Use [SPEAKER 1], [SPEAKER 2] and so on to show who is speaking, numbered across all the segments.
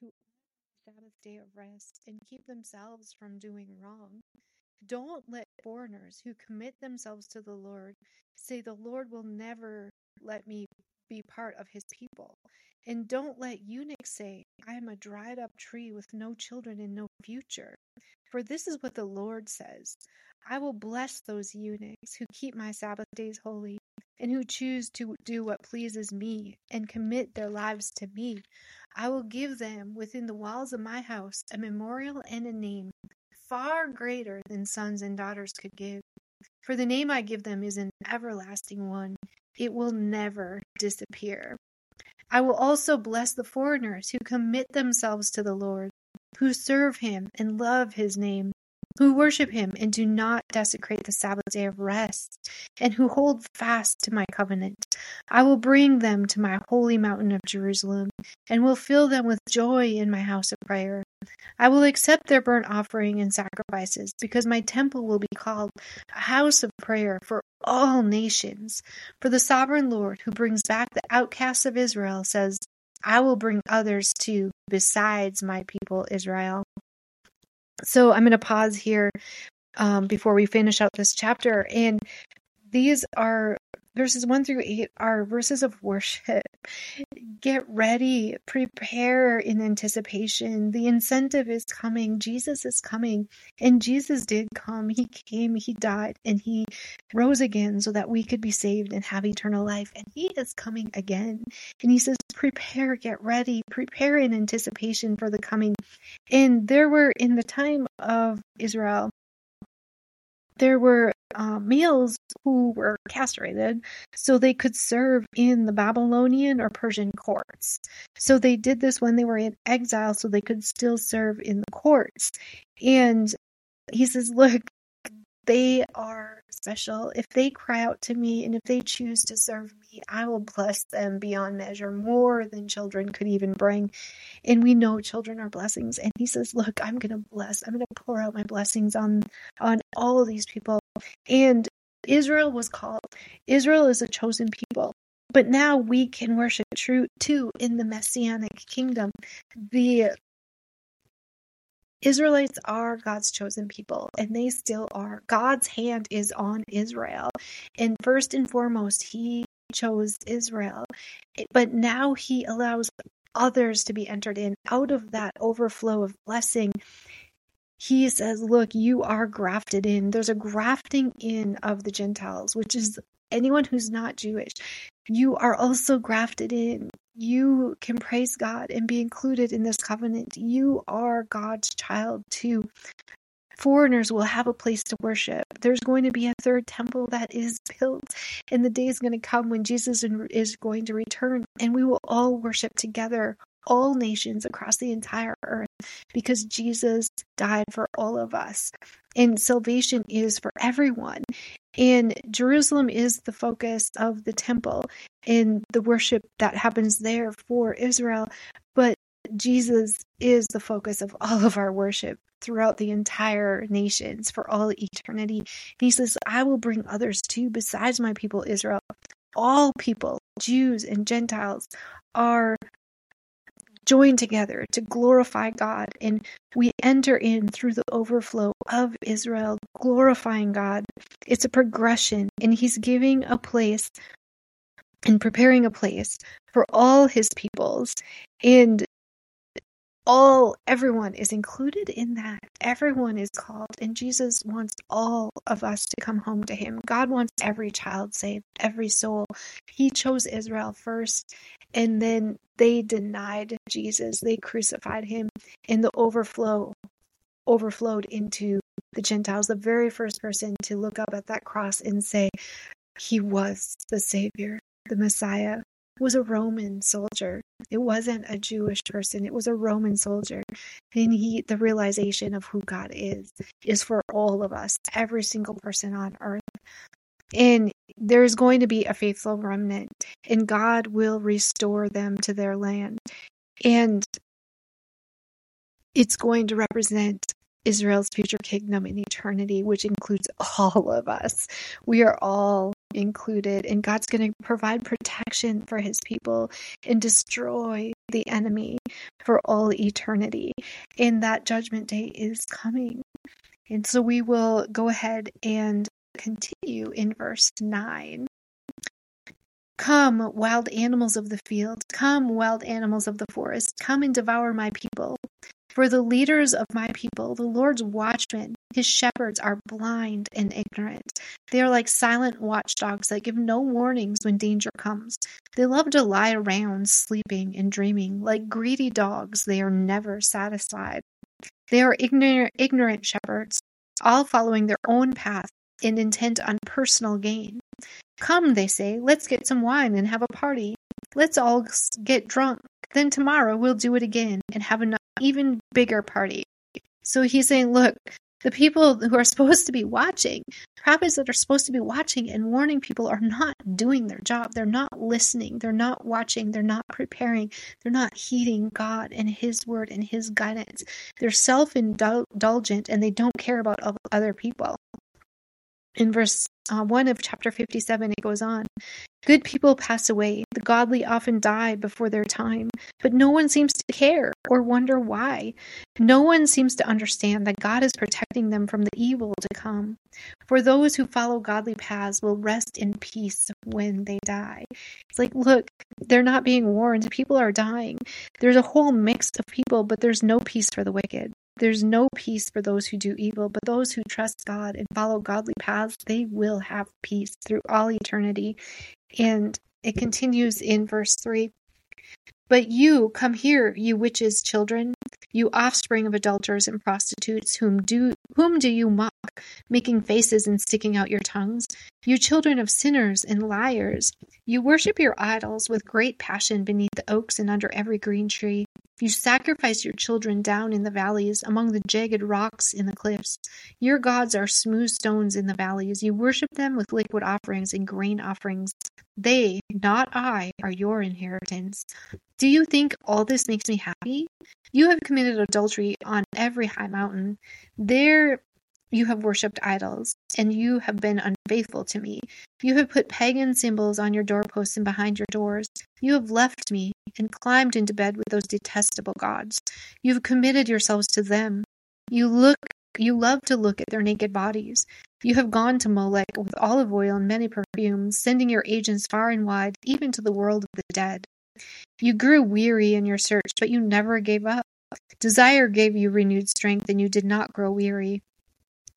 [SPEAKER 1] who Sabbath day of rest and keep themselves from doing wrong. Don't let foreigners who commit themselves to the Lord say, The Lord will never let me be part of his people. And don't let eunuchs say, I am a dried up tree with no children and no future. For this is what the Lord says I will bless those eunuchs who keep my Sabbath days holy and who choose to do what pleases me and commit their lives to me. I will give them within the walls of my house a memorial and a name far greater than sons and daughters could give. For the name I give them is an everlasting one, it will never disappear. I will also bless the foreigners who commit themselves to the Lord, who serve him and love his name, who worship him and do not desecrate the Sabbath day of rest, and who hold fast to my covenant. I will bring them to my holy mountain of Jerusalem, and will fill them with joy in my house of prayer. I will accept their burnt offering and sacrifices, because my temple will be called a house of prayer for all nations. For the sovereign Lord, who brings back the outcasts of Israel, says, I will bring others too, besides my people Israel. So I'm going to pause here um, before we finish out this chapter. And these are verses 1 through 8 are verses of worship. Get ready, prepare in anticipation. The incentive is coming. Jesus is coming. And Jesus did come. He came, He died, and He rose again so that we could be saved and have eternal life. And He is coming again. And He says, prepare, get ready, prepare in anticipation for the coming. And there were, in the time of Israel, there were uh, males who were castrated so they could serve in the Babylonian or Persian courts. So they did this when they were in exile so they could still serve in the courts. And he says, Look, they are special. If they cry out to me and if they choose to serve me, I will bless them beyond measure, more than children could even bring. And we know children are blessings. And he says, Look, I'm gonna bless, I'm gonna pour out my blessings on on all of these people. And Israel was called. Israel is a chosen people. But now we can worship true too in the messianic kingdom. The Israelites are God's chosen people, and they still are. God's hand is on Israel. And first and foremost, He chose Israel. But now He allows others to be entered in out of that overflow of blessing. He says, Look, you are grafted in. There's a grafting in of the Gentiles, which is anyone who's not Jewish. You are also grafted in you can praise God and be included in this covenant. You are God's child too. Foreigners will have a place to worship. There's going to be a third temple that is built, and the day is going to come when Jesus is going to return, and we will all worship together, all nations across the entire earth, because Jesus died for all of us. And salvation is for everyone. And Jerusalem is the focus of the temple and the worship that happens there for Israel. But Jesus is the focus of all of our worship throughout the entire nations for all eternity. And he says, I will bring others too besides my people Israel. All people, Jews and Gentiles, are join together to glorify God. And we enter in through the overflow of Israel, glorifying God. It's a progression, and He's giving a place and preparing a place for all His peoples. And all everyone is included in that. Everyone is called and jesus wants all of us to come home to him. God wants every child saved every soul. He chose israel first and then they denied jesus. They crucified him and the overflow overflowed into the gentiles. The very first person to look up at that cross and say he was the savior the messiah was a Roman soldier. It wasn't a Jewish person. It was a Roman soldier. And he, the realization of who God is, is for all of us, every single person on earth. And there's going to be a faithful remnant, and God will restore them to their land. And it's going to represent Israel's future kingdom in eternity, which includes all of us. We are all included, and God's going to provide protection for his people and destroy the enemy. for all eternity. And that judgment day is coming. And so we will go ahead and continue in verse 9. Come, wild animals of the field, come, wild animals of the forest, come and devour my people. For the leaders of my people, the Lord's watchmen, his shepherds, are blind and ignorant. They are like silent watchdogs that give no warnings when danger comes. They love to lie around, sleeping and dreaming. Like greedy dogs, they are never satisfied. They are ignorant, shepherds, all following their own path and intent on personal gain. Come, they say, let's get some wine and have a party. Let's all get drunk. Then tomorrow we'll do it again and have an even bigger party. So he's saying, look, the people who are supposed to be watching, prophets that are supposed to be watching and warning people are not doing their job. They're not listening. They're not watching. They're not preparing. They're not heeding God and His word and His guidance. They're self indulgent and they don't care about other people. In verse uh, 1 of chapter 57, it goes on Good people pass away, the godly often die before their time, but no one seems to care or wonder why. No one seems to understand that God is protecting them from the evil to come. For those who follow godly paths will rest in peace when they die. It's like, look, they're not being warned. People are dying. There's a whole mix of people, but there's no peace for the wicked. There's no peace for those who do evil, but those who trust God and follow godly paths, they will have peace through all eternity. And it continues in verse 3 But you, come here, you witches' children, you offspring of adulterers and prostitutes, whom do whom do you mock, making faces and sticking out your tongues? You children of sinners and liars, you worship your idols with great passion beneath the oaks and under every green tree. You sacrifice your children down in the valleys, among the jagged rocks in the cliffs. Your gods are smooth stones in the valleys. You worship them with liquid offerings and grain offerings. They, not I, are your inheritance. Do you think all this makes me happy? You have committed adultery on every high mountain. There you have worshipped idols, and you have been unfaithful to me. You have put pagan symbols on your doorposts and behind your doors. You have left me and climbed into bed with those detestable gods. You have committed yourselves to them. You look you love to look at their naked bodies. You have gone to Molech with olive oil and many perfumes, sending your agents far and wide, even to the world of the dead. You grew weary in your search, but you never gave up. Desire gave you renewed strength, and you did not grow weary.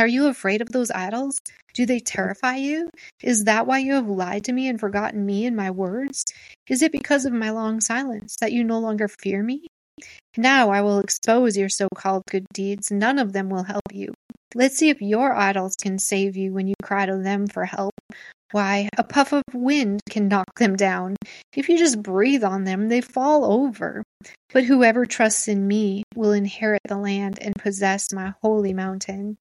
[SPEAKER 1] Are you afraid of those idols? Do they terrify you? Is that why you have lied to me and forgotten me and my words? Is it because of my long silence that you no longer fear me? Now I will expose your so called good deeds. None of them will help you. Let's see if your idols can save you when you cry to them for help. Why, a puff of wind can knock them down. If you just breathe on them, they fall over. But whoever trusts in me will inherit the land and possess my holy mountain.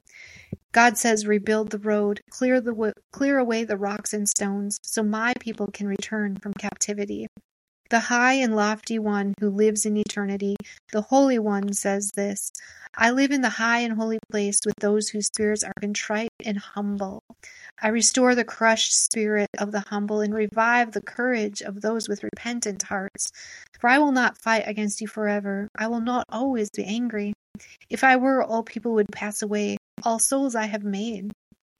[SPEAKER 1] God says, Rebuild the road, clear, the, clear away the rocks and stones, so my people can return from captivity. The high and lofty one who lives in eternity, the Holy One, says this I live in the high and holy place with those whose spirits are contrite and humble. I restore the crushed spirit of the humble and revive the courage of those with repentant hearts. For I will not fight against you forever. I will not always be angry. If I were, all people would pass away, all souls I have made.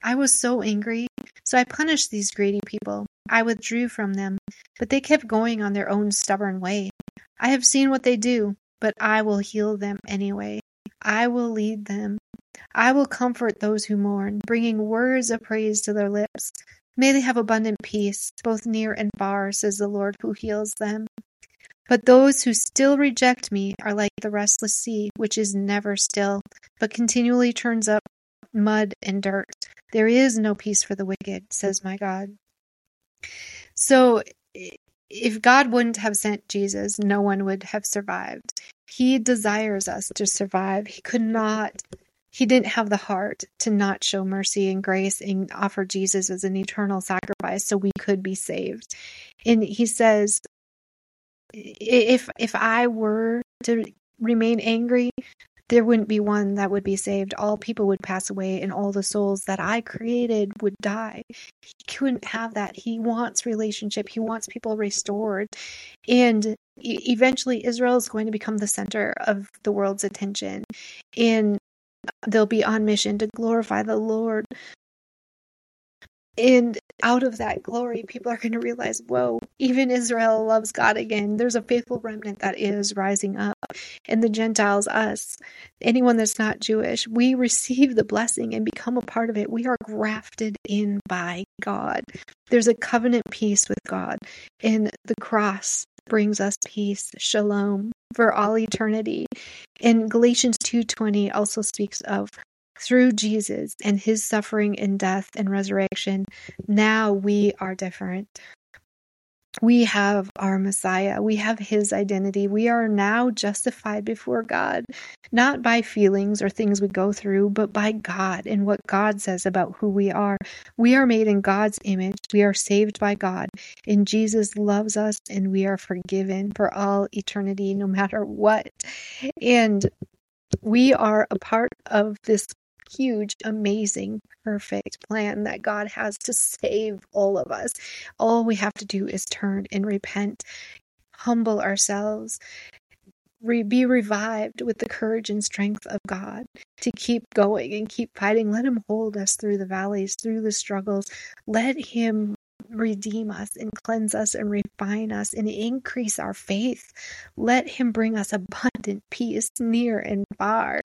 [SPEAKER 1] I was so angry, so I punished these greedy people. I withdrew from them, but they kept going on their own stubborn way. I have seen what they do, but I will heal them anyway. I will lead them. I will comfort those who mourn, bringing words of praise to their lips. May they have abundant peace, both near and far, says the Lord who heals them. But those who still reject me are like the restless sea, which is never still, but continually turns up mud and dirt. There is no peace for the wicked, says my God. So, if God wouldn't have sent Jesus, no one would have survived. He desires us to survive. He could not, he didn't have the heart to not show mercy and grace and offer Jesus as an eternal sacrifice so we could be saved. And he says, if if I were to remain angry, there wouldn't be one that would be saved. All people would pass away, and all the souls that I created would die. He couldn't have that. He wants relationship, he wants people restored. And eventually Israel is going to become the center of the world's attention and they'll be on mission to glorify the Lord. And out of that glory, people are going to realize, whoa, even Israel loves God again. There's a faithful remnant that is rising up. And the Gentiles, us, anyone that's not Jewish, we receive the blessing and become a part of it. We are grafted in by God. There's a covenant peace with God. And the cross brings us peace, shalom, for all eternity. And Galatians 2:20 also speaks of through Jesus and his suffering and death and resurrection, now we are different. We have our Messiah. We have his identity. We are now justified before God, not by feelings or things we go through, but by God and what God says about who we are. We are made in God's image. We are saved by God. And Jesus loves us and we are forgiven for all eternity, no matter what. And we are a part of this huge, amazing, perfect plan that God has to save all of us. All we have to do is turn and repent, humble ourselves, be revived with the courage and strength of God to keep going and keep fighting. Let Him hold us through the valleys, through the struggles. Let Him redeem us and cleanse us and refine us and increase our faith. Let Him bring us abundant peace near and far.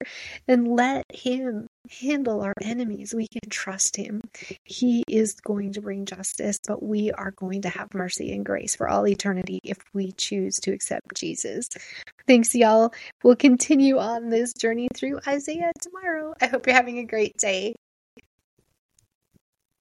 [SPEAKER 1] And let Him handle our enemies. We can trust Him. He is going to bring justice, but we are going to have mercy and grace for all eternity if we choose to accept Jesus. Thanks, y'all. We'll continue on this journey through Isaiah tomorrow. I hope you're having a great day.